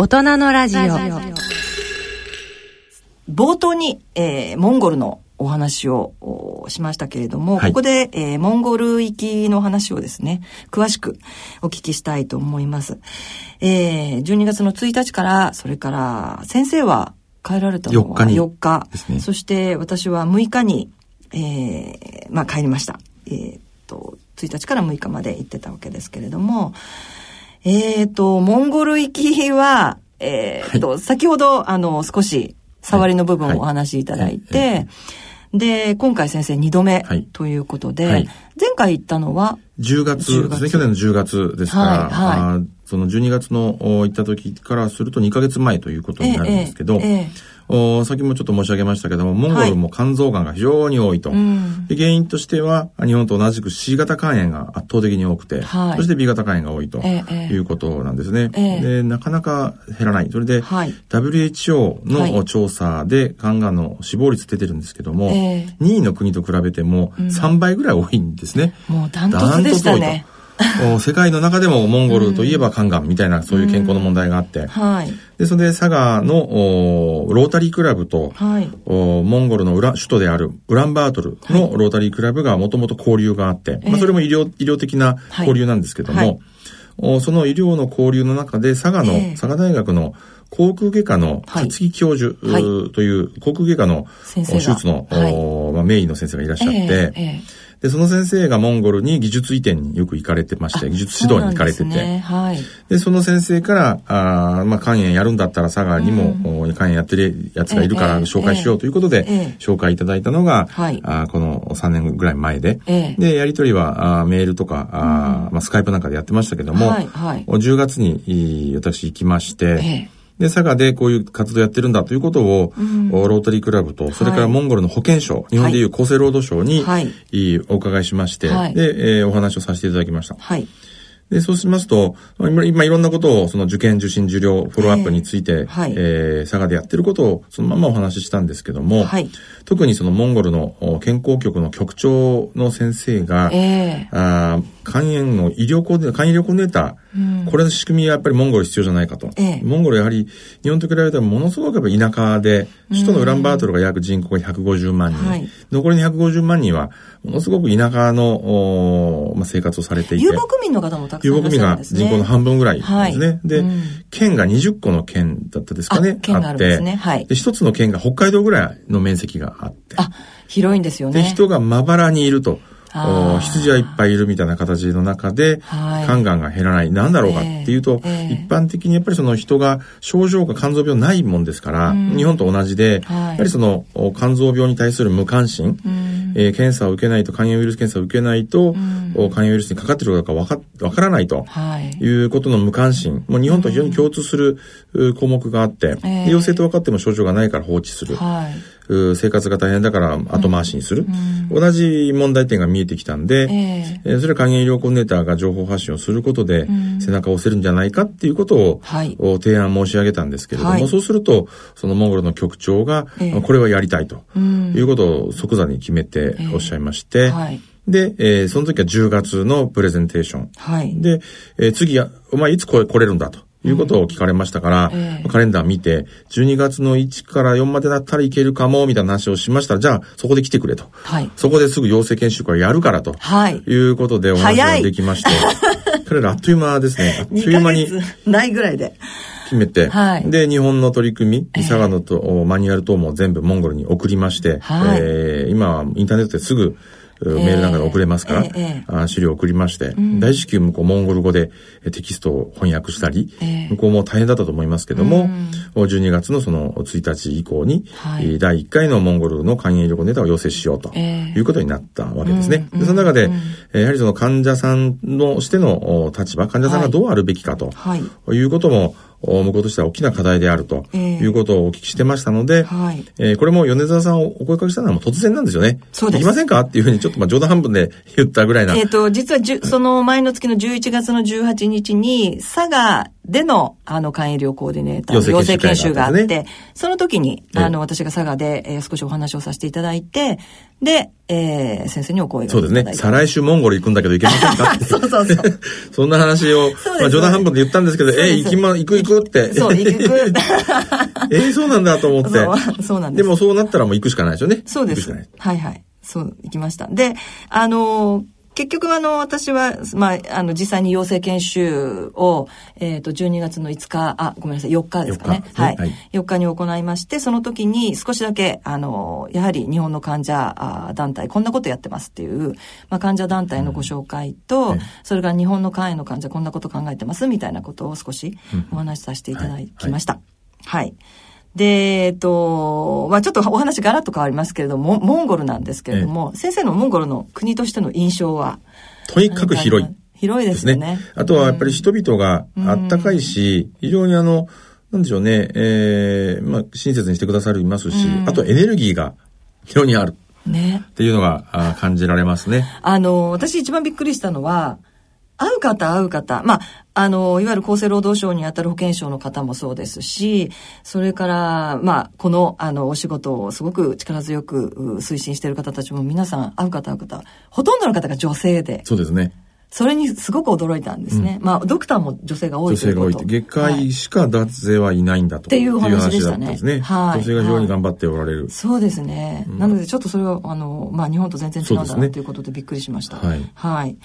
大人のラジオ。冒頭に、えー、モンゴルのお話をしましたけれども、はいここで、えーモンゴル行きの話をですね、詳しくお聞きしたいと思います。えー、12月の1日から、それから、先生は帰られたのは4日に4日ですねそして私は6日に、えー、まあ帰りました。えーっと、1日から6日まで行ってたわけですけれども、えーっと、モンゴル行きは、えーっと、先ほど、あの、少し、触りの部分をお話しいただいて、はい。で、今回先生2度目はい。ということで、はい。前回行ったのは、10月10ですね。月去年の10月ですから、はいはい。その12月のお行った時からすると2ヶ月前ということになるんですけど、えええお先もちょっと申し上げましたけども、モンゴルも肝臓がんが非常に多いと。うんで原因としては、日本と同じく C 型肝炎が圧倒的に多くて、はいそして B 型肝炎が多いということなんですね。ええで、なかなか減らない。それで、はい WHO はいの調査で肝がんの死亡率出てるんですけども、ええ2位の国と比べても3倍ぐらい多いんですね。もうダントツでしたね。お世界の中でもモンゴルといえば肝がんみたいなそういう健康の問題があって、はい。で、それで佐賀のおロータリークラブと、はい。おモンゴルの裏首都であるウランバートルのロータリークラブがもともと交流があって、まあ、それも医療医療的な交流なんですけども、その医療の交流の中で佐賀の、ええ。佐賀大学の航空外科のはい。勝木教授、という航空外科の手術の、まあ、名医の先生がいらっしゃって、えええで、その先生がモンゴルに技術移転によく行かれてまして、え技術指導に行かれてて、ですね。はい。で、その先生から、あーまあ、肝炎やるんだったら佐賀にも、お肝炎やってるやつがいるからええ紹介しようということで、ええ紹介いただいたのが、はい。あーこの3年ぐらい前で、ええ。で、やりとりはあーメールとか、あーまあ、スカイプなんかでやってましたけども、はいはい。お10月に私行きまして、ええで、佐賀でこういう活動やってるんだということを、おロータリークラブと、それからモンゴルの保健省、日本でいう厚生労働省に、はい。いいお伺いしまして、はい。で、えーお話をさせていただきました。はい。で、そうしますと、今、今いろんなことを、その受験、受診、受領、フォローアップについて、ええはい。えー佐賀でやってることを、そのままお話ししたんですけども、はい。特にそのモンゴルのお健康局の局長の先生が、ええ。あー肝炎の医療コーディネーター、肝医療コーディネーター、これの仕組みはやっぱりモンゴル必要じゃないかと。ええモンゴルやはり日本と比べたらものすごくやっぱ田舎で、首都のウランバートルが約人口が150万人、はい残りの150万人はものすごく田舎の、まあ、生活をされていて。遊牧民の方もたくさんいらっ遊牧民がしゃるんですね。人口の半分ぐらいですね。はいで、うん県が20個の県だったですかね。あ県があるんですねはいで、一つの県が北海道ぐらいの面積があって。あ、広いんですよで、ね。人がまばらにいると。羊はいっぱいいるみたいな形の中で、はい肝がんが減らない。なんだろうかっていうと、一般的にやっぱりその人が症状が肝臓病ないもんですから、日本と同じで、はいやはりそのお肝臓病に対する無関心、えー検査を受けないと、肝炎ウイルス検査を受けないと、お肝炎ウイルスにかかっているかどうかわかわからないと。はい。いうことの無関心。もう日本と非常に共通するう項目があって、陽性と分かっても症状がないから放置する。生活が大変だから後回しにする。同じ問題点が見えてきたんで、ええ。えーそれは肝炎医療コーディネーターが情報発信をすることで、背中を押せるんじゃないかっていうことを、はい。お提案申し上げたんですけれども、はい。そうすると、そのモンゴルの局長が、ええ。これはやりたいということを即座に決めておっしゃいまして、はい。で、えーその時は10月のプレゼンテーション。はい。で、えー次は、お前いつ来れるんだと。いうことを聞かれましたから、ええカレンダー見て、12月の1から4までだったらいけるかも、みたいな話をしましたら、じゃあ、そこで来てくれと。はい。そこですぐ養成研修会やるからと。はいいうことでお話ができまして。彼らあっという間ですね。あっとい2ヶう間に月ないぐらいで。決めて、はいで、日本の取り組み、佐賀のと、おマニュアル等も全部モンゴルに送りまして、はいえー今はインターネットですぐ、うメールなんかで送れますから、ええええあ資料を送りまして、大至急向こうモンゴル語でえテキストを翻訳したり、ええ向こうも大変だったと思いますけども、お12月のその1日以降に、はい。えー第1回のモンゴルの肝炎医療ネタを要請しようとええいうことになったわけですね。でその中で、えーやはりその患者さんのしてのお立場、患者さんがどうあるべきかと、はい。いうことも、お向こうとしては大きな課題であるとええいうことをお聞きしてましたので、はいえーこれも米沢さんをお声掛けしたのはもう突然なんですよね。そうです行きませんか？っていうふうにちょっとまあ冗談半分で 言ったぐらいな。えっ、と、実はじゅ、その前の月の11月の18日に、佐賀での、あの、肝医療コーディネーターの養成研修があって、ね、その時に、あの、私が佐賀で、えー、少しお話をさせていただいて、で、えー、先生にお声がそうですね。再来週モンゴル行くんだけど行けませんか そうそうそう。そんな話を、まあ冗談半分で言ったんですけど、えー、行きま、行く行くって。そう、行く。えー、そうなんだと思って。そうそうなんです。でもそうなったらもう行くしかないですよね。そうです。はいはい。そう、行きました。で、あのー結局あの、私は、まあ、あの、実際に養成研修を、えっ、ー、と、12月の5日、あ、ごめんなさい、4日ですかね。はい、はい。4日に行いまして、その時に少しだけ、あの、やはり日本の患者団体、こんなことやってますっていう、まあ、患者団体のご紹介と、うん、それから日本の肝炎の患者こんなこと考えてますみたいなことを少しお話しさせていただきました。うんはい、はいで、えっと、まあちょっとお話ガラッと変わりますけれども、モンゴルなんですけれども、ええ、先生のモンゴルの国としての印象は？とにかく広い。広いですね。ねあとはやっぱり人々があったかいし、非常にあの、なんでしょうね、ええー、まあ親切にしてくださるいますし、あとエネルギーが非常にある。ね。っていうのがあ感じられますね。あの、私一番びっくりしたのは、会う方会う方、まあ、あの、いわゆる厚生労働省にあたる保健省の方もそうですし、それから、まあ、この、あの、お仕事をすごく力強く推進している方たちも皆さん会う方会う方、ほとんどの方が女性で。そうですね。それにすごく驚いたんですね。うん、まあ、ドクターも女性が多いということ。女性が多い外科医しか脱税はいないんだと。っていう話でしたね。ねはい。女性が非常に頑張っておられる。はい、そうですね。うん、なので、ちょっとそれは、あの、まあ、日本と全然違うんだなということでびっくりしました。はい。はい。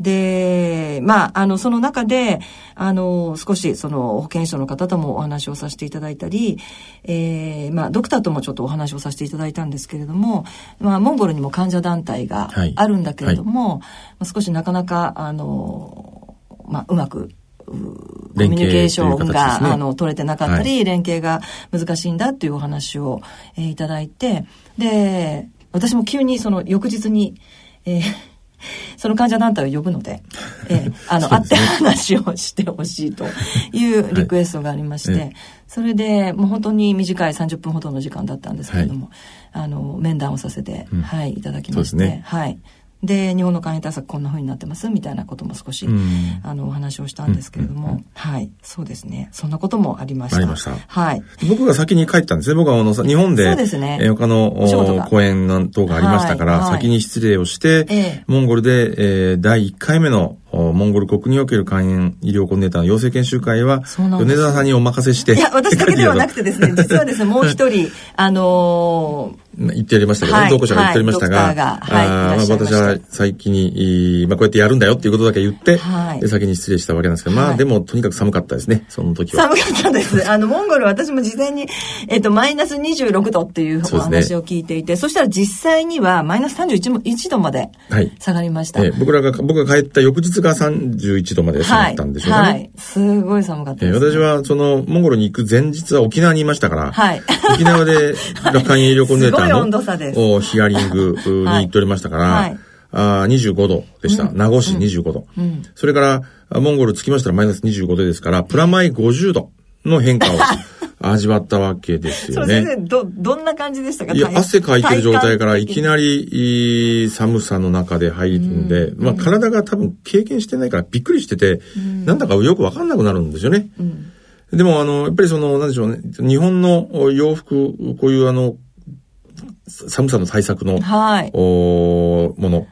で、まあ、あの、その中で、あの、少し、その、保健所の方ともお話をさせていただいたり、えー、まあ、ドクターともちょっとお話をさせていただいたんですけれども、まあ、モンゴルにも患者団体があるんだけれども、はい。はい、少しなかなか、あの、まあ、うまく、コミュニケーションが、ね、あの取れてなかったり、はい、連携が難しいんだっていうお話を、えー、いただいてで私も急にその翌日に、えー、その患者団体を呼ぶので、えー、あの、会って話をしてほしいというリクエストがありまして、はい、それで、もう本当に短い30分ほどの時間だったんですけれども、はい、あの、面談をさせて、うん、はい、いただきまして、ね、はい。で日本の肝炎対策こんなふうになってますみたいなことも少し、うん、あのお話をしたんですけれども、うんうん、はい。そうですね。そんなこともありました。ありました。はい。僕が先に帰ったんですね。僕はあの日本でそうですね、え他の講演なん等がありましたから、はい。はい、先に失礼をして、ええ、モンゴルで、えー、第1回目のモンゴル国における肝炎医療コーディネーターの養成研修会は、米沢さんにお任せして。いや、私だけではなくてですね、実はですね、もう一人、あのー、言ってやりましたけど、はい、同行者が言ってやりましたが、はい、がはい、あまあ、私は最近に、まあ、こうやってやるんだよっていうことだけ言って、はい、で先に失礼したわけなんですけど、まあ、でも、とにかく寒かったですね、その時は。寒かったです。あの、モンゴル私も事前に、えっ、と、マイナス26度っていうお話を聞いていて、そ、ね,、したら実際にはマイナス31度まで下がりました。はい、えー、僕らが、僕が帰った翌日が31度まで下がったんでしょうかね。はい。すごい寒かったです、ね、えー、私は、その、モンゴルに行く前日は沖縄にいましたから、はい。沖縄で、楽観医療コンデーターの、温度差です。ヒアリングに行っておりましたから、はい、あ25度でした。うん、名護市25度、うん、それから、モンゴル着きましたらマイナス25度ですから、プラマイ50度の変化を 味わったわけですよね。先生、ど、どんな感じでしたか？いや、汗かいてる状態からいきなり寒さの中で入るんで、うん、まあ体が多分経験してないからびっくりしてて、うん、なんだかよくわかんなくなるんですよね。うん、でもあの、やっぱりその、なんでしょうね、日本の洋服、こういうあの、寒さの対策の、はい、おもの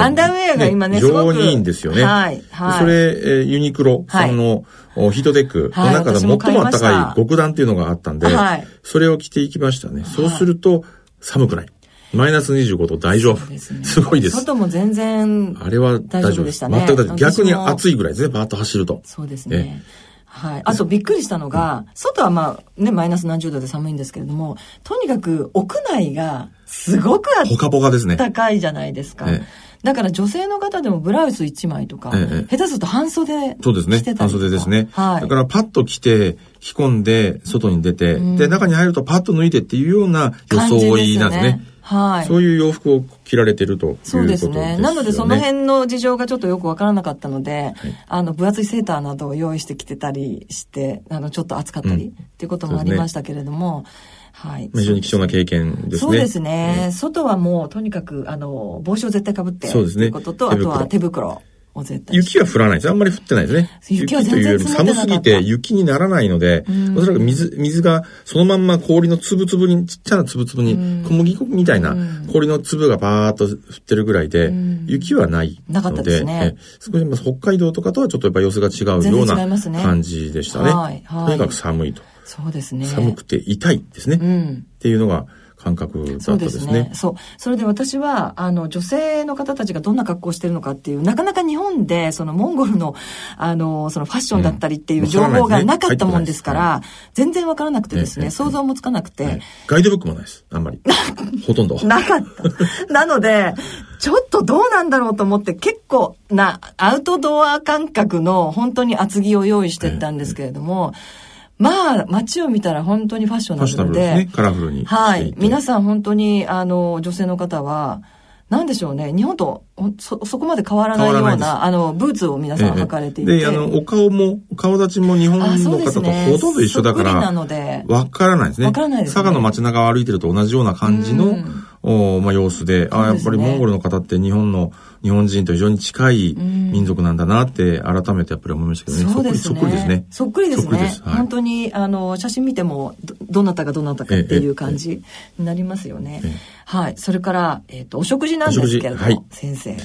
アンダーウェアが今ね、ね非常にいいんですよね。はい。はい、それ、えー、ユニクロさんの、はい、ヒートテックの中で最も暖かい極暖っていうのがあったんで、はい、それを着ていきましたね。そうすると、寒くない。マイナス25度大丈夫。すね、すごいです。外も全然。あれは大丈夫でしたね。全く大丈夫。逆に暑いぐらいですね、バーッと走ると。そうですね。はい。あとびっくりしたのが、外はまあね、マイナス何十度で寒いんですけれども、とにかく屋内がすごくポカポカですね。高いじゃないですか。ええ、だから女性の方でもブラウス1枚とか、え、下手すると半袖そうですね。半袖ですね。はい。だからパッと着て、着込んで、外に出て、うん、で、中に入るとパッと脱いでっていうような装いなんですね。はい。そういう洋服を着られてるということですね。そうですね。なのでその辺の事情がちょっとよくわからなかったので、はい、あの、分厚いセーターなどを用意してきてたりして、あの、ちょっと暑かったり、っていうこともありましたけれども、はい。非常に貴重な経験ですね。そうですね。外はもう、とにかく、あの、帽子を絶対かぶって。そうですね。ということと、あとは手袋。を絶対雪は降らないです。あんまり降ってないですね。雪は全然雪というより寒すぎて雪にならないので、おそらく水、水がそのまんま氷の粒々に、ちっちゃな粒々に、小麦粉みたいな氷の粒がバーっと降ってるぐらいで、雪はないので、なかったですね。少し北海道とかとはちょっとやっぱ様子が違うような感じでしたね。はいはい、とにかく寒いと。そうですね。寒くて痛いですね。うん、っていうのが、感覚だったですね。そう、ね、それで私は、あの、女性の方たちがどんな格好をしてるのかっていう、なかなか日本で、そのモンゴルの、あの、そのファッションだったりっていう情報がなかったもんですから、全然わからなくてですね、想像もつかなくて、ガイドブックもないです、あんまり。ほとんど。なかった。なので、ちょっとどうなんだろうと思って、結構な、アウトドア感覚の本当に厚着を用意してったんですけれども、まあ、街を見たら本当にファッションなので。でね、カラフルに。はい。皆さん本当に、あの、女性の方は、なんでしょうね。日本とそ、そこまで変わらないような、あの、ブーツを皆さん履かれていて。で、あの、お顔も、顔立ちも日本の方とほとんど一緒だから、わからないですね。わからないです、ね。佐賀の街中を歩いてると同じような感じの、うんおまあ、様子で、ああ、やっぱりモンゴルの方って日本の、日本人と非常に近い民族なんだなって改めてやっぱり思いましたけどね。そうですね。そっくりですね。そっくりですね。です。はい、本当に、あの、写真見てもど、どなたがどなたかっていう感じになりますよね。はい。それから、えっ、ー、と、お食事なんですけれども、はい、先生。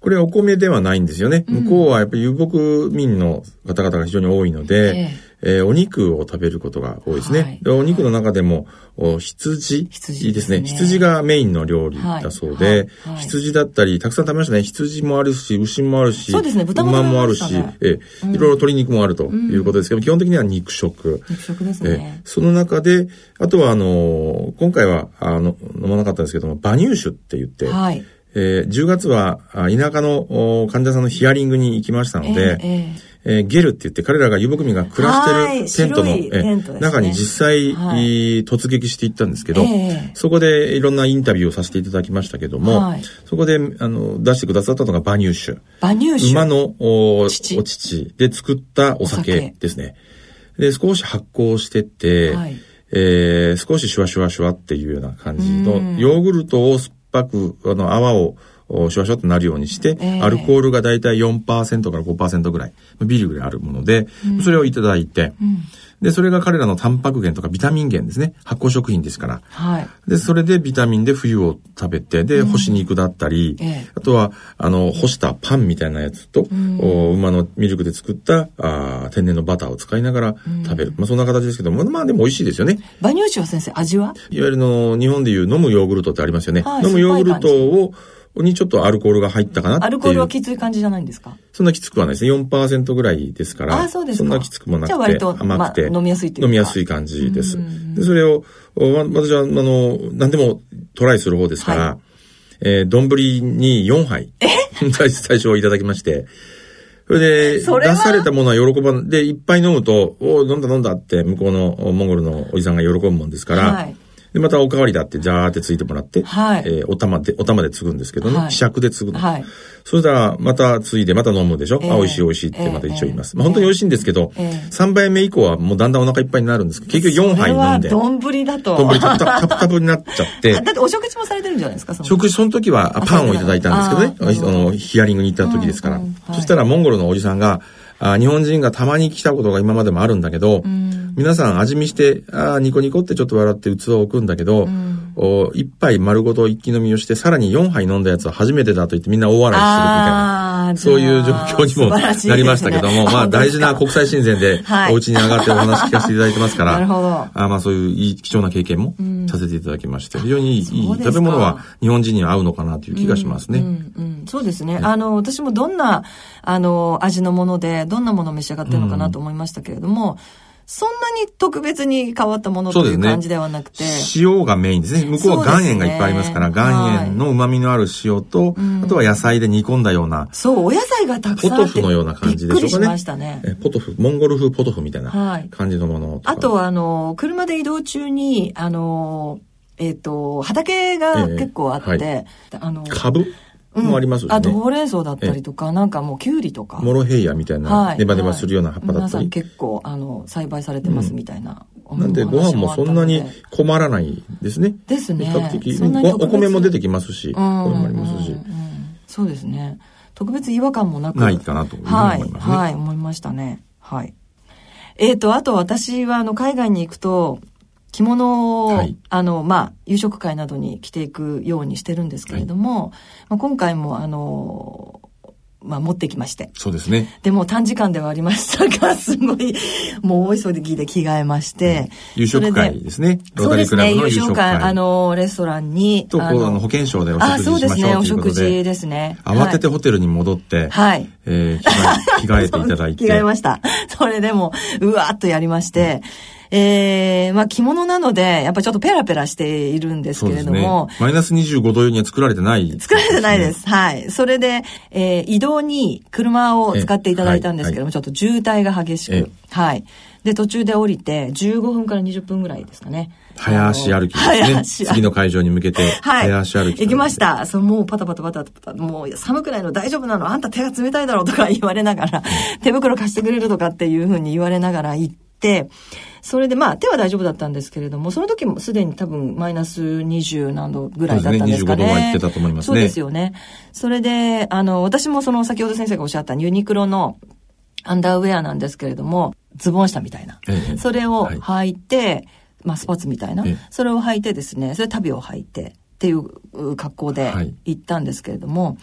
これはお米ではないんですよね。向こうはやっぱり遊牧民の方々が非常に多いので、ええー、お肉を食べることが多いですね。はい、お肉の中でも、お羊？羊ですね。羊がメインの料理だそうで、羊だったり、たくさん食べましたね。羊もあるし、牛もあるし、そうですね、豚も、馬もあるし、えー、いろいろ鶏肉もあるということですけど、うん、基本的には肉食。肉食ですね。えー、その中で、あとはあのー、今回はあの飲まなかったんですけども、馬乳酒って言って、はい、えー、10月は田舎の患者さんのヒアリングに行きましたので、えーえーえー、ゲルって言って彼らが遊牧民が暮らしてるテントの、えー、中に実際、はい、突撃していったんですけど、えー、そこでいろんなインタビューをさせていただきましたけども、はい、そこであの出してくださったのが馬乳酒。馬乳酒馬のお乳お乳で作ったお酒ですね。で、少し発酵してって、はい、えー、少しシュワシュワシュワっていうような感じの、ヨーグルトを酸っぱく、あの、泡をシュワシュワとなるようにして、えー、アルコールがだいたい4%から5%ぐらい、ビリぐらいあるもので、うん、それをいただいて、うん、で、それが彼らのタンパク源とかビタミン源ですね。発酵食品ですから。はい。で、それでビタミンで冬を食べて、で、干し肉だったり、うん、あとは、あの、干したパンみたいなやつと、お馬のミルクで作ったあ天然のバターを使いながら食べる。まあ、そんな形ですけど、まあ、まあ、でも美味しいですよね。馬乳酒は先生、味はいわゆるの、日本でいう飲むヨーグルトってありますよね。はい、飲むヨーグルトを、にちょっとアルコールが入ったかなってアルコールはきつい感じじゃないんですか？そんなきつくはないですね。4%ぐらいですから。あ、そうですそんなきつくもなくて。じゃあ割と甘くて、まあ、飲みやすいという飲みやすい感じです。でそれを、私は、あの、何でもトライする方ですから、はい、えー、丼に4杯。え？最初いただきまして、それで、出されたものは喜ばん、で、いっぱい飲むと、お飲んだ飲んだって向こうのモンゴルのおじさんが喜ぶもんですから、はいで、またおかわりだって、ジャーってついてもらって、はい。えー、お玉で、お玉で継ぐんですけどね、はい、尺で継ぐの。はい。そしたら、また継いで、また飲むでしょ、えー、あ、美味しい美味しいってまた一応言います。えー、まあ本当に美味しいんですけど、えー、3杯目以降はもうだんだんお腹いっぱいになるんですけど、結局4杯飲んで。丼だと。丼タプタプになっちゃって。だってお食事もされてるんじゃないですか食事、その時はパンをいただいたんですけどね、あの、ヒアリングに行った時ですから。うんうんはい、そしたらモンゴルのおじさんが、あ日本人がたまに来たことが今までもあるんだけど、うん、皆さん味見して、あニコニコってちょっと笑って器を置くんだけど、うん、お一杯丸ごと一気飲みをして、さらに4杯飲んだやつは初めてだと言ってみんな大笑いするみたいな、そういう状況にもなりましたけども、ね、まあ大事な国際親善でお家に上がってお話聞かせていただいてますから、なるほど。あまあそういういい貴重な経験もさせていただきまして、非常にいい食べ物は日本人には合うのかなという気がしますね。うんうんそうですね。あの、私もどんな、あの、味のもので、どんなものを召し上がってるのかなと思いましたけれども、そんなに特別に変わったものという感じではなくて。ね、塩がメインですね。向こうは岩塩がいっぱいありますから、ね、岩塩の旨味のある塩と、はい、あとは野菜で煮込んだような。そう、お野菜がたくさんポトフのような感じでしょうかね。びっくりしましたね。ポトフ、モンゴル風ポトフみたいな感じのもの、はい、あとは、あの、車で移動中に、あの、えっ、ー、と、畑が結構あって、えーはい、あの、株？もありますしね、あとほうれん草だったりとか、なんかもうきゅうりとか。モロヘイヤみたいな、ネバネバするような葉っぱだったり。皆さん結構、あの、栽培されてますみたいな。なんでご飯もそんなに困らないですね。ですね。比較的。お米も出てきますし、これもありますし。そうですね。特別違和感もなく。ないかなと思いますね。はい、はい、思いましたね。はい。えっ、ー、と、あと私は、あの、海外に行くと、着物を、はい、あの、まあ、夕食会などに着ていくようにしてるんですけれども、はい、まあ、今回も、あの、まあ、持ってきまして。そうですね。でも短時間ではありましたが、すごい、もう大急ぎで着替えまして。うん、夕食会ですね。ロータリークラブの夕食会。あの、レストランに。と、あの、保健省でお食事しましょう。あ、そうですね、お食事ですね。慌ててホテルに戻って、はい。えー、着替え、着替えていただいて。着替えました。それでも、うわーっとやりまして、うんえー、まあ着物なので、やっぱちょっとペラペラしているんですけれども。ね、マイナス25度には作られてない、ね、作られてないです。はい。それで、えー、移動に車を使っていただいたんですけども、はい、ちょっと渋滞が激しく。はい。で、途中で降りて、15分から20分ぐらいですかね。早足歩きですね。早足次の会場に向けて、早足歩き、行きました。そのもうパタパタパタパタ、もう寒くないの大丈夫なのあんた手が冷たいだろうとか言われながら、手袋貸してくれるとかっていうふうに言われながら行って、それでまあ手は大丈夫だったんですけれども、その時もすでに多分マイナス20何度ぐらいだったんですかね。そうですね、25度はってたと思いますね。そうですよね。それで、あの、私もその先ほど先生がおっしゃったユニクロのアンダーウェアなんですけれども、ズボン下みたいな。ええ、それを履いて、はい、まあスポーツみたいな、え、それを履いてですね、それ旅を履いて、っていう格好で行ったんですけれども、はい、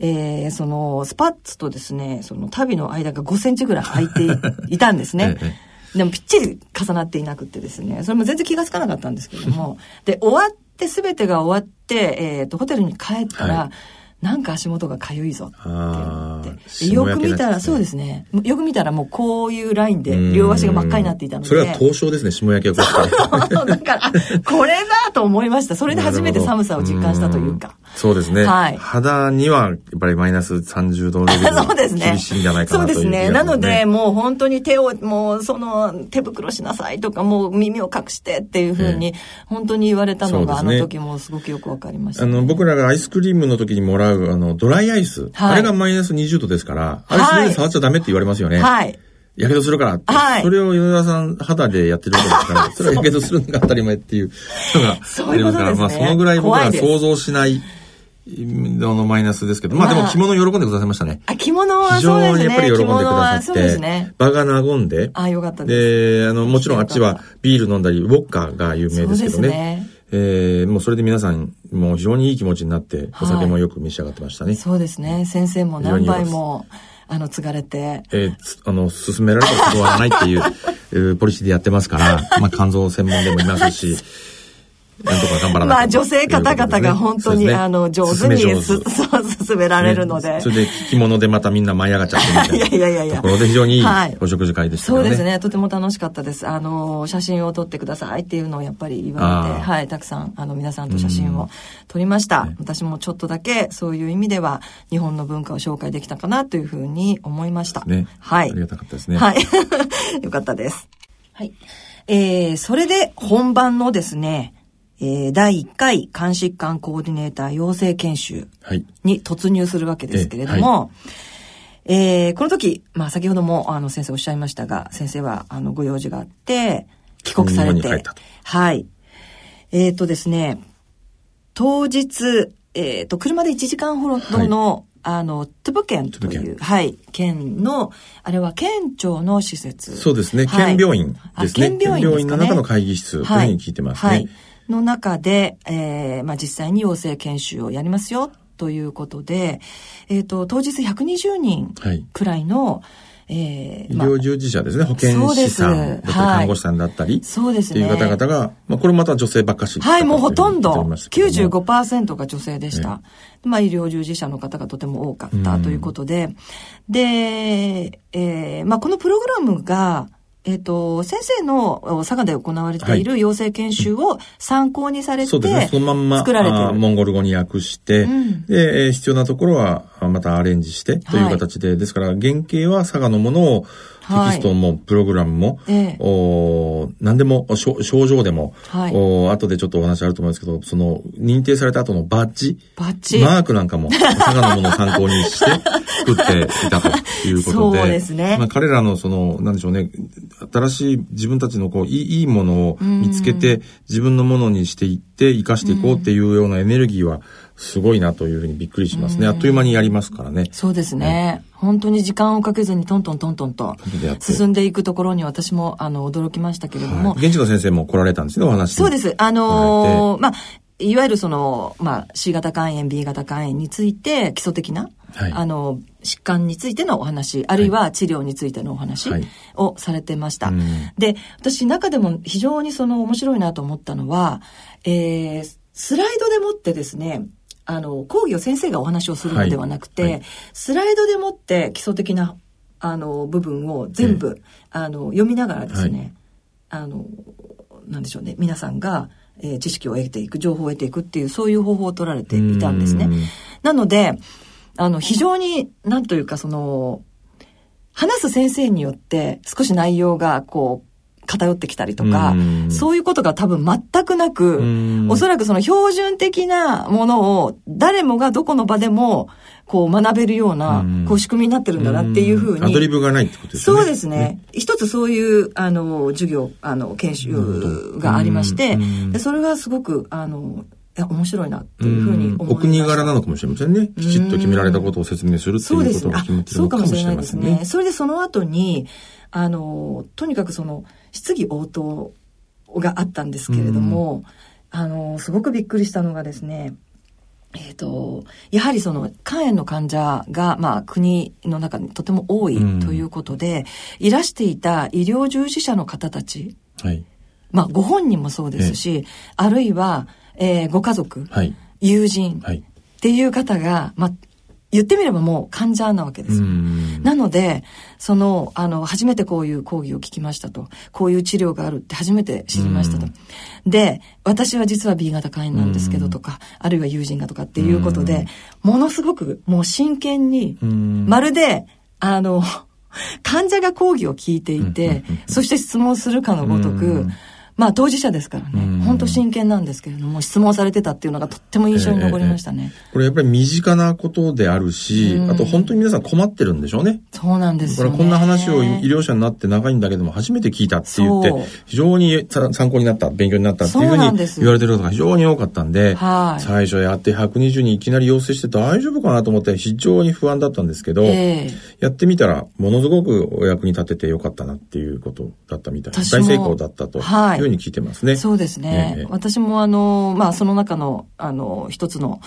えー、そのスパッツとですね、その旅の間が5センチぐらい空いていたんですね。でもぴっちり重なっていなくてですね、それも全然気がつかなかったんですけれども、で、終わって、すべてが終わって、えっ、ー、と、ホテルに帰ったら、はいなんか足元がかゆいぞって言ってよく見たら、そうですね。よく見たらもうこういうラインで両足が真っ赤になっていたので。それは凍傷ですね、霜焼けを起こして。だから、これだと思いました。それで初めて寒さを実感したというか。そうですね。はい。肌にはやっぱりマイナス30度レベル そうですね。厳しいんじゃないかなという、そうですね。なので、もう本当に手を、もうその手袋しなさいとか、もう耳を隠してっていうふうに、本当に言われたのが、あの時もすごくよくわかりました、あの、僕らがアイスクリームの時にもらう、あの、ドライアイス。はい、あれがマイナス20度ですから、あれそれで触っちゃダメって言われますよね。はい。やけどするからって。はい。それを米田さん肌でやってるわけですから、それはやけどするのが当たり前っていうのがありますから、まあそのぐらい僕ら想像しない。のマイナスですけど、まあでも着物喜んでくださいましたね。あ、着物は非常にやっぱり喜んでくださって、そうですね、場が和んで、あ、よかったです。で、あの、もちろんあっちはビール飲んだり、ウォッカが有名ですけどね。ねえー、もうそれで皆さん、もう非常にいい気持ちになって、お酒もよく召し上がってましたね。はい、そうですね。先生も何杯も、あの、継がれて。えー、あの、進められたことはないっていう、えー、ポリシーでやってますから、まあ、肝臓専門でもいますし、なんとか頑張らないまあ女性方々が本当に、ね、あの上手にす そう進められるので、ね、それで着物でまたみんな舞い上がっちゃってみたいな。いやいやいやところで非常にいいお食事会でしたね、はい、そうですね。とても楽しかったです。あの写真を撮ってくださいっていうのをやっぱり言われてはい。たくさんあの皆さんと写真を撮りました、ね、私もちょっとだけそういう意味では日本の文化を紹介できたかなというふうに思いました。ね。はい。ありがたかったですね。はい。よかったです。はい。えー、それで本番のですね、えー、第1回肝疾患コーディネーター養成研修に突入するわけですけれども、はい、えー、この時、まあ先ほどもあの先生おっしゃいましたが、先生はあのご用事があって、帰国されて、はい。えっ、ー、とですね、当日、えっ、ー、と、車で1時間ほどの、はい。あの、トゥプ県という、はい、県の、あれは県庁の施設。そうですね、県病院ですね。県病院、ね、病院の中の会議室というふうに聞いてますね。はい、の中で、えー、まあ、実際に養成研修をやりますよということで、えっ、ー、と、当日120人くらいの、はいえー、医療従事者ですね、保健師さんだったり、看護師さんだったり、そうですね。っていう方々が、まあ、これまた女性ばっかし。はい、もうほとんど、95%が女性でした。まあ、医療従事者の方がとても多かったということで、で、えー、まあ、このプログラムが、えっ、ー、と、先生の佐賀で行われている養成研修を参考にされて、そうですね。そのまんま、作られてる。モンゴル語に訳して、うん、で、必要なところはまたアレンジしてという形で、はい、ですから原型は佐賀のものをテキストもプログラムも、はい、お何でも症状でも、はい、お後でちょっとお話あると思いますけど、その認定された後のバッジ、バッジ。マークなんかも 佐賀のものを参考にして作っていたということで、そうですね。まあ、彼らのその、なんでしょうね、新しい自分たちのこういいいいものを見つけて、自分のものにしていって生かしていこうっていうようなエネルギーは、すごいなというふうにびっくりしますね。あっという間にやりますからね。そうですね。ね本当に時間をかけずにトントントントンと進んでいくところに私もあの驚きましたけれども。はい、現地の先生も来られたんですね、お話そうです。あのー、まあ、いわゆるその、まあ、C 型肝炎、B 型肝炎について基礎的な、はい、あの、疾患についてのお話、あるいは治療についてのお話をされてました。はい、で、私中でも非常にその面白いなと思ったのは、えー、スライドでもってですね、あの、講義を先生がお話をするのではなくて、はい。はい、スライドでもって基礎的な、あの、部分を全部、あの、読みながらですね、はい、あの、なんでしょうね、皆さんが、えー、知識を得ていく、情報を得ていくっていう、そういう方法を取られていたんですね。なので、あの、非常に、なんというか、その、話す先生によって少し内容がこう偏ってきたりとか、そういうことが多分全くなく、おそらくその標準的なものを誰もがどこの場でもこう学べるような、こう仕組みになってるんだなっていうふうに。アドリブがないってことですね。そうですね。ね一つそういう、あの、授業、あの、研修がありまして、でそれがすごく、あの、いや、面白いなっていうふうに思いまお国柄なのかもしれませんね。きちっと決められたことを説明するっていうことが決めてるのかもしれませんね。そうかもしれないですね。それでその後に、あの、とにかくその、質疑応答があったんですけれども、あの、すごくびっくりしたのがですね、えっ、ー、と、やはりその肝炎の患者が、まあ、国の中にとても多いということで、うん、いらしていた医療従事者の方たち、はい、まあ、ご本人もそうですし、あるいは、えー、ご家族、はい、友人、っていう方が、まあ、言ってみればもう患者なわけですよ。なので、その、あの、初めてこういう講義を聞きましたと。こういう治療があるって初めて知りましたと。で、私は実は B 型肝炎なんですけどとか、あるいは友人がとかっていうことで、ものすごくもう真剣に、まるで、あの、患者が講義を聞いていて、そして質問するかのごとく、まあ当事者ですからね、本当真剣なんですけれども、質問されてたっていうのがとっても印象に残りましたね。えー、これやっぱり身近なことであるし、あと本当に皆さん困ってるんでしょうね。そうなんですよ、ね。こんな話を医療者になって長いんだけども、初めて聞いたって言って、非常に参考になった、勉強になったっていうふうに言われてることが非常に多かったんで、はい、最初やって120にいきなり要請して大丈夫かなと思って非常に不安だったんですけど、えー、やってみたらものすごくお役に立ててよかったなっていうことだったみたい。大成功だったというふうに聞いてますね。はいそうですね。えー、私もあの、まあ、その中の、あの、一つの、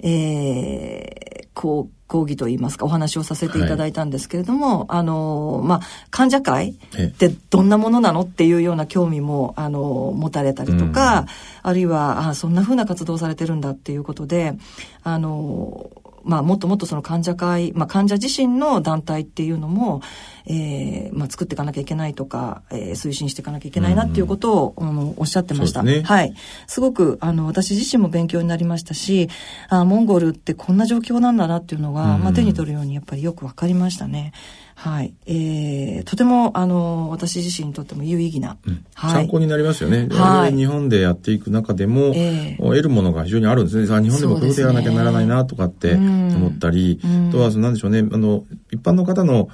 えー、こう、講義といいますか、お話をさせていただいたんですけれども、はい、あの、まあ、患者会ってどんなものなのっていうような興味も、あの、持たれたりとか、うん、あるいは、あそんな風な活動されてるんだっていうことで、あの、まあ、もっともっとその患者会、まあ、患者自身の団体っていうのも、えー、まあ、作っていかなきゃいけないとか、えー、推進していかなきゃいけないなっていうことを、うん、あのおっしゃってました。ね、はい。すごく、あの、私自身も勉強になりましたし、あモンゴルってこんな状況なんだなっていうのが、うん、まあ、手に取るようにやっぱりよくわかりましたね。はい。えー、とても、あの、私自身にとっても有意義な。うん、はい、参考になりますよね。はい。日本でやっていく中でも、えー、得るものが非常にあるんですね。さあ、日本でもこういうことやらなきゃならないなとかって思ったり、あ、ね、とは、なんでしょうね、あの、一般の方の、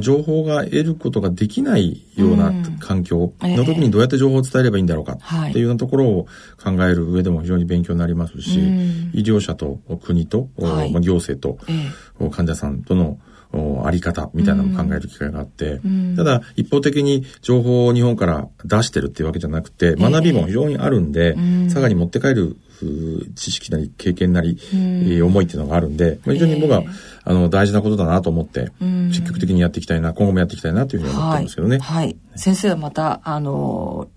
情報が得ることができないような環境の時にどうやって情報を伝えればいいんだろうかっていうようなところを考える上でも非常に勉強になりますし、医療者と国と、はい、行政と、患者さんとのあり方みたいなのを考える機会があって、うん、ただ一方的に情報を日本から出してるっていうわけじゃなくて、学びも非常にあるんで、えー、佐賀に持って帰る知識なり経験なり、うん、思いっていうのがあるんで、非常に僕は、えー、あの大事なことだなと思って、積極的にやっていきたいな、今後もやっていきたいなというふうに思ってますけどね。はい。はい、先生はまた、あの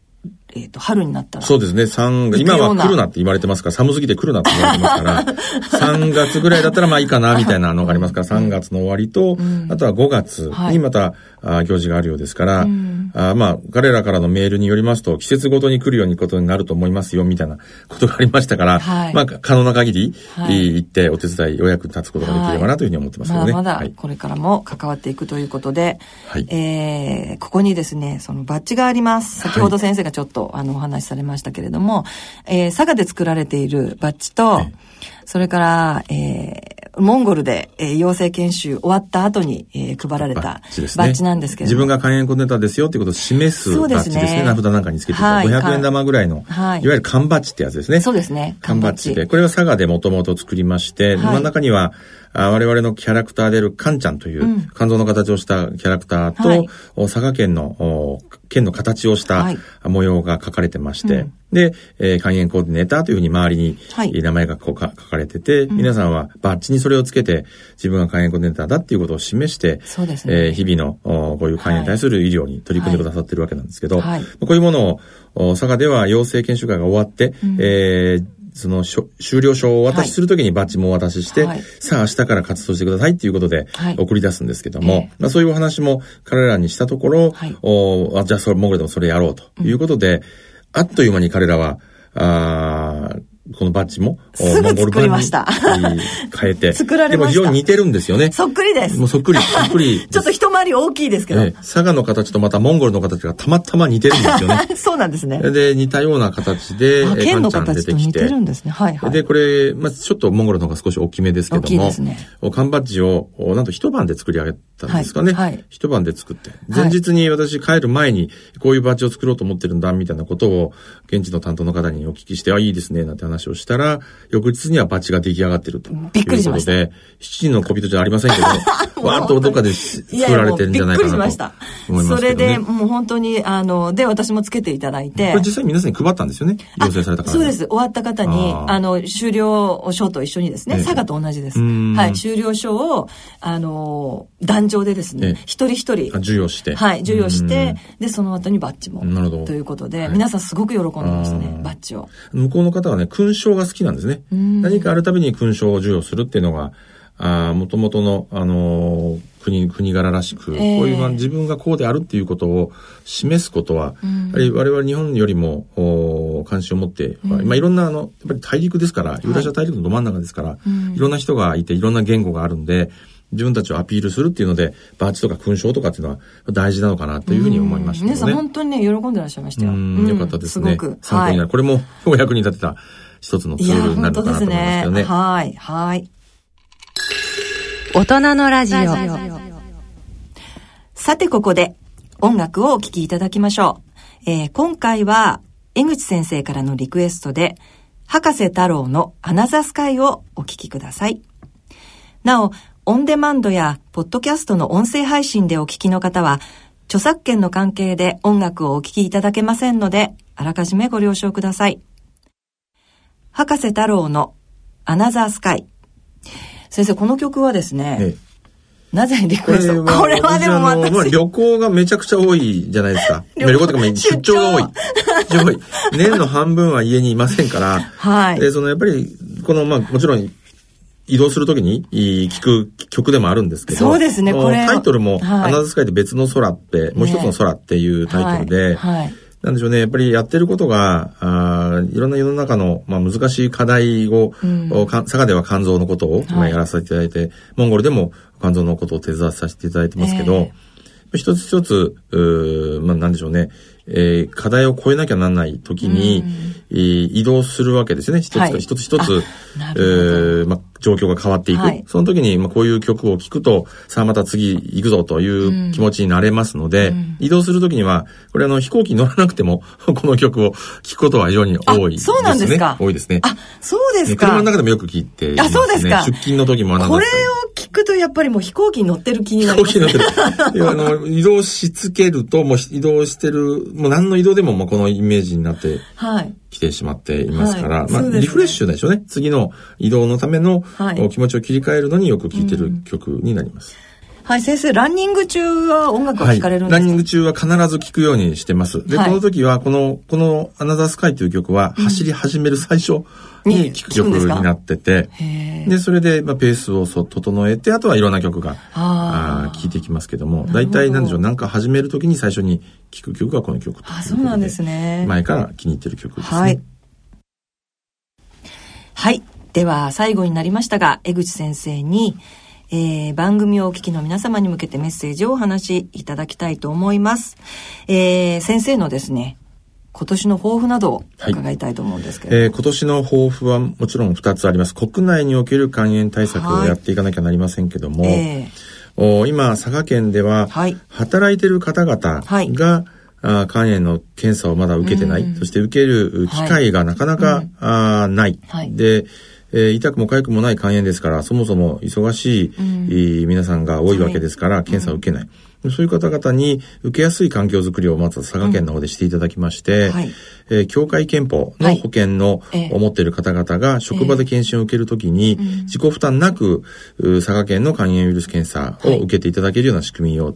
えっ、ー、と、春になったら。そうですね。3今は来るなって言われてますから、寒すぎて来るなって言われてますから、3月ぐらいだったらまあいいかな、みたいなのがありますから、3月の終わりと、うん、あとは5月にまた、あ行事があるようですから、うん、あまあ、彼らからのメールによりますと、季節ごとに来るようにことになると思いますよ、みたいなことがありましたから、はい、まあ、可能な限り、はい、行ってお手伝い、お役に立つことができればなというふうに思ってますけどね。まだまだ、これからも関わっていくということで、はい、えー、ここにですね、そのバッジがあります。先ほど先生がちょっと、あの、お話しされましたけれども、えー、佐賀で作られているバッジと、それから、えー、モンゴルで、えー、養成研修終わった後に、えー、配られたバッジなんですけど、ね、自分が肝炎コンテンタですよっていうことを示すバッジですね。すね名札なんかにつけて、はい、500円玉ぐらいの、はい、いわゆる缶バッジってやつですね。そうですね。缶バッジで。これは佐賀でもともと作りまして、はい、真ん中には、あ我々のキャラクターであるカンちゃんという、肝臓の形をしたキャラクターと、はい、佐賀県の、県の形をした模様が書かれてまして、はい、で、えー、肝炎コーディネーターというふうに周りに名前がこうか書かれてて、皆さんはバッジにそれをつけて、自分が肝炎コーディネーターだっていうことを示して、そうですね、えー、日々のこういう肝炎に対する医療に取り組んでくださってるわけなんですけど、はい、こういうものを、佐賀では養成研修会が終わって、うん、えーその終了証をお渡しするときにバッジもお渡しして、はい、さあ明日から活動してくださいっていうことで送り出すんですけども、はい、まあ、そういうお話も彼らにしたところ、はい、おじゃあそれ、モグレでもそれやろうということで、うん、あっという間に彼らは、あこのバッジも、すぐ作りました。変えて。作られました。でも非常に似てるんですよね。そっくりです。もうそっくり、そっくり。ちょっと一回り大きいですけど、佐賀の形とまたモンゴルの形がたまたま似てるんですよね。そうなんですね。で、似たような形で、剣の形と似てるんですね。はいはい。で、これ、まあちょっとモンゴルの方が少し大きめですけども、大きいですね。缶バッジを、なんと一晩で作り上げたんですかね。はい。一晩で作って。前日に私帰る前に、こういうバッジを作ろうと思ってるんだ、みたいなことを、現地の担当の方にお聞きして、あ、いいですね、なんて話をしたら、翌日にはバッジが出来上がってると。びっくりしました。で、七人の小人じゃありませんけど、わーっとどっかで作られてるんじゃないかなと思います、ね、それで、もう本当に、あの、で、私もつけていただいて。これ実際皆さんに配ったんですよね？要請された方そうです。終わった方に、あの、終了書と一緒にですね、佐賀と同じです。はい、終了書を、あの、壇上でですね、一人一人。授与して。はい、授与して、で、その後にバッジも。なるほど。ということで、皆さんすごく喜んでましたね、バッジを。向こうの方はね、勲章が好きなんですね。何かあるたびに勲章を授与するっていうのが、あもともとの、あのー、国、国柄らしく、えー、こういう、まあ、自分がこうであるっていうことを示すことは、うん、やはり我々日本よりも、お関心を持って、うん、まあ、いろんな、あの、やっぱり大陸ですから、ユーラシア大陸のど真ん中ですから、はい、いろんな人がいて、いろんな言語があるんで、自分たちをアピールするっていうので、バッジとか勲章とかっていうのは大事なのかなというふうに思いました、ね、皆さん本当にね、喜んでらっしゃいましたよ。よかったですね。すごく。参考になる。はい、これもお役に立てた一つのツールになるのかなと思いますけどね。ねはい、はい。大人のラジオ。さてここで音楽をお聴きいただきましょう。えー、今回は江口先生からのリクエストで、博士太郎のアナザースカイをお聴きください。なお、オンデマンドやポッドキャストの音声配信でお聴きの方は、著作権の関係で音楽をお聴きいただけませんので、あらかじめご了承ください。博士太郎のアナザースカイ。先生、この曲はですね、ええなぜリクエスト？これはでも私、まあ、旅行がめちゃくちゃ多いじゃないですか。旅行とか出張が多い。出 張多い。年の半分は家にいませんから。はい。で、そのやっぱり、この、まあもちろん、移動するときに聴く曲でもあるんですけど。そうですね、これ。タイトルも、はい、アナザースカイで別の空って、もう一つの空っていうタイトルで、はい、はいなんでしょうね。やっぱりやってることが、あいろんな世の中の、まあ、難しい課題を、うん、佐賀では肝臓のことを、今やらせていただいて、モンゴルでも肝臓のことを手伝わさせていただいてますけど、えー、一つ一つ、うまあ、なんでしょうね。えー、課題を超えなきゃなんない時に、えー、移動するわけですね。一つ、はい、一つ一つ、えー、まあ、状況が変わっていく。はい、その時に、まあ、こういう曲を聴くと、さあまた次行くぞという気持ちになれますので、うん、移動する時には、これあの、飛行機に乗らなくても、この曲を聴くことは非常に多いですね。そうなんですか多いですね。あ、そうですか。車の中でもよく聴いて、ね、あ、そうですか。出勤の時もあこれを聞くとやっぱりもう飛行機に乗ってる気になる、ね。飛行機に乗ってる。あの、移動しつけると、もう移動してる、もう何の移動でも、まあ、このイメージになって、はい。来てしまっていますから、はい、まあ、ね、リフレッシュでしょうね。次の移動のための、はい、気持ちを切り替えるのによく聴いてる曲になります。うん、はい、先生、ランニング中は音楽を聴かれるんですか、はい、ランニング中は必ず聴くようにしてます。で、この時は、この、このアナザースカイという曲は、走り始める最初、に聴く曲になってて、で、それで、まあ、ペースをそ整えて、あとはいろんな曲が、あ聴いていきますけども、大体なんでしょう、なんか始めるときに最初に聴く曲がこの曲あ、そうなんですね。前から気に入ってる曲ですね。はい。はい。では、最後になりましたが、江口先生に、えー、番組をお聞きの皆様に向けてメッセージをお話しいただきたいと思います。えー、先生のですね、今年の抱負などを伺いたいと思うんですけれども、はい、えー、今年の抱負はもちろん2つあります。国内における肝炎対策をやっていかなきゃなりませんけども、はいえー、お今佐賀県では、働いてる方々が、はい。あ肝炎の検査をまだ受けてない、うん、そして受ける機会がなかなか、はい、あない、はい、で、えー、痛くも痒くもない肝炎ですから、そもそも忙しい、うん、皆さんが多いわけですから、検査を受けない。そういう方々に受けやすい環境づくりをまず佐賀県の方でしていただきまして、うん。はい、えー、協会憲法の保険の、持っている方々が職場で検診を受けるときに、自己負担なく、佐賀県の肝炎ウイルス検査を受けていただけるような仕組みを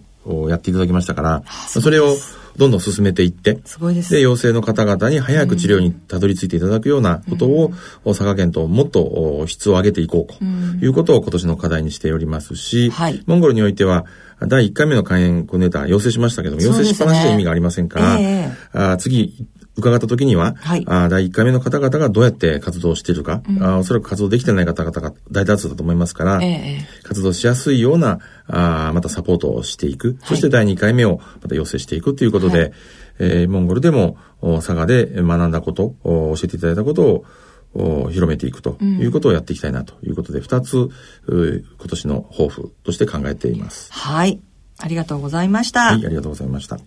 やっていただきましたから、それをどんどん進めていって、すごいです。で、陽性の方々に早く治療にたどり着いていただくようなことを、うん、佐賀県ともっと質を上げていこうということを今年の課題にしておりますし、はい、モンゴルにおいては、第1回目の肝炎コネーター陽性しましたけども、陽性しっぱなしで意味がありませんから、えー、あ次、伺った時には、はい、あ第1回目の方々がどうやって活動しているか、うん、あおそらく活動できてない方々が大多数だと思いますから、えー、活動しやすいようなあまたサポートをしていく、そして第2回目をまた要請していくということで、はい、えー、モンゴルでも佐賀で学んだこと、教えていただいたことを広めていくということをやっていきたいなということで、二、うん、つ、今年の抱負として考えています。はい。ありがとうございました。はい、ありがとうございました。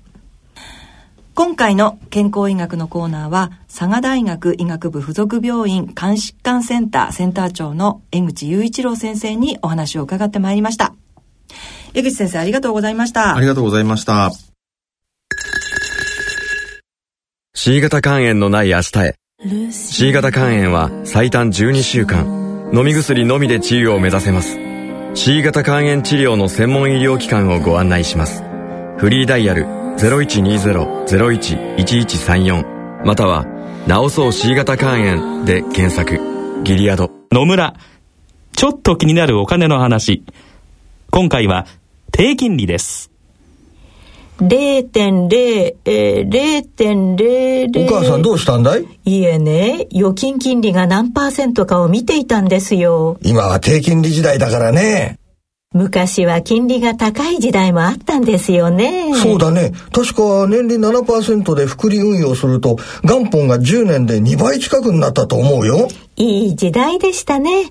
今回の健康医学のコーナーは、佐賀大学医学部附属病院肝疾患センターセンター長の江口雄一郎先生にお話を伺ってまいりました。江口先生ありがとうございました。ありがとうございました。C 型肝炎のない明日へ。C 型肝炎は最短12週間、飲み薬のみで治癒を目指せます。C 型肝炎治療の専門医療機関をご案内します。フリーダイヤル0120-01-1134または、なおそう C 型肝炎で検索。ギリアド。野村。ちょっと気になるお金の話。今回は、低金利です。0.0、えー、0.00。お母さんどうしたんだい？いえね、預金金利が何パーセントかを見ていたんですよ。今は低金利時代だからね。昔は金利が高い時代もあったんですよね。そうだね。確か年利7%で複利運用すると元本が10年で2倍近くになったと思うよ。いい時代でしたね。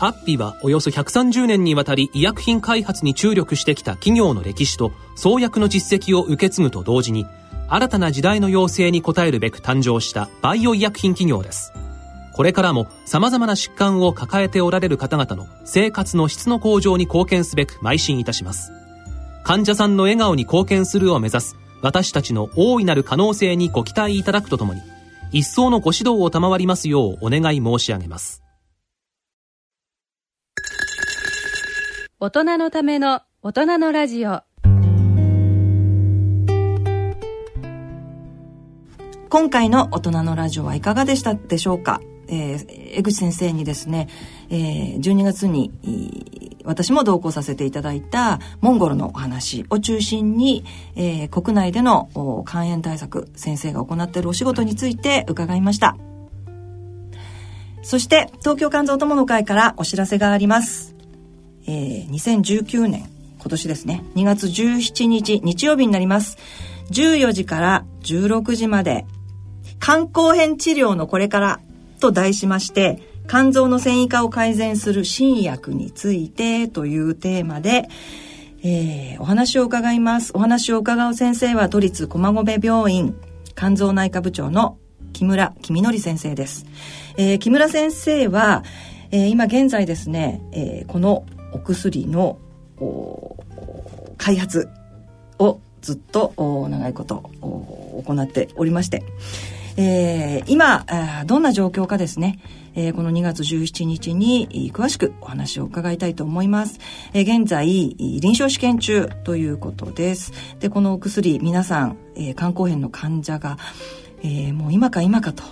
アッピはおよそ130年にわたり医薬品開発に注力してきた企業の歴史と創薬の実績を受け継ぐと同時に、新たな時代の要請に応えるべく誕生したバイオ医薬品企業です。これからも様々な疾患を抱えておられる方々の生活の質の向上に貢献すべく邁進いたします。患者さんの笑顔に貢献するを目指す私たちの大いなる可能性にご期待いただくとともに、一層のご指導を賜りますようお願い申し上げます。大人のための大人のラジオ。今回の大人のラジオはいかがでしたでしょうか？えー、江口先生にですね、えー、12月に私も同行させていただいたモンゴルのお話を中心に、えー、国内での肝炎対策先生が行っているお仕事について伺いました。そして東京肝臓友の会からお知らせがあります、えー、2019年今年ですね2月17日日曜日になります14時から16時まで肝硬変治療のこれからと題しまして、肝臓の繊維化を改善する新薬についてというテーマで、えー、お話を伺います。お話を伺う先生は都立駒込病院肝臓内科部長の木村君則先生です。えー、木村先生は、えー、今現在ですね、えー、このお薬の開発をずっと長いこと行っておりまして、えー、今どんな状況かですね、えー、この2月17日に詳しくお話を伺いたいと思います。えー、現在、臨床試験中ということです。で、このお薬、皆さん、えー、肝硬変の患者が、えー、もう今か今かと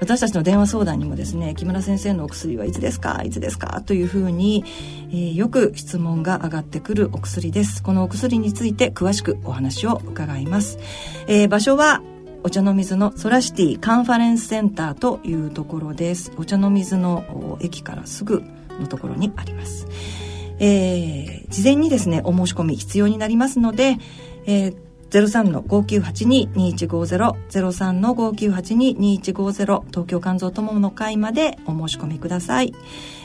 私たちの電話相談にもですね木村先生のお薬はいつですか？いつですか？というふうに、えー、よく質問が上がってくるお薬です。このお薬について詳しくお話を伺います、えー、場所はお茶の水のソラシティカンファレンスセンターというところです。お茶の水の駅からすぐのところにあります。えー、事前にですねお申し込み必要になりますので、えー03-5982-2150 03-5982-2150東京肝臓友の会までお申し込みください、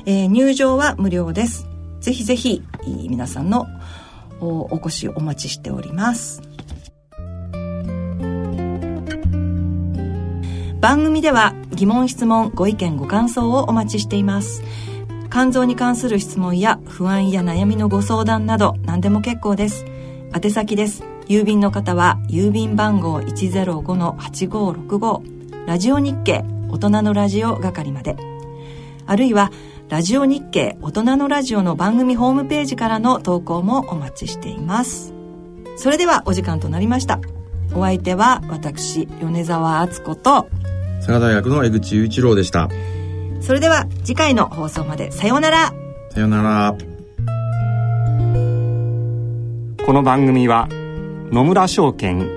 えー、入場は無料です。ぜひぜひ皆さんのお越しお待ちしております。番組では疑問質問ご意見ご感想をお待ちしています。肝臓に関する質問や不安や悩みのご相談など何でも結構です。宛先です。郵便の方は郵便番号105-8565ラジオ日経大人のラジオ係まで。あるいはラジオ日経大人のラジオの番組ホームページからの投稿もお待ちしています。それではお時間となりました。お相手は私米沢敦子と佐賀大学の江口雄一郎でした。それでは次回の放送までさようなら。さようなら。この番組は野村証券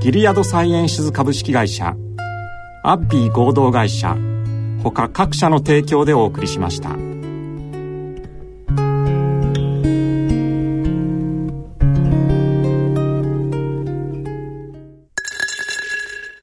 ギリアドサイエンシズ株式会社アッビー合同会社ほか各社の提供でお送りしました。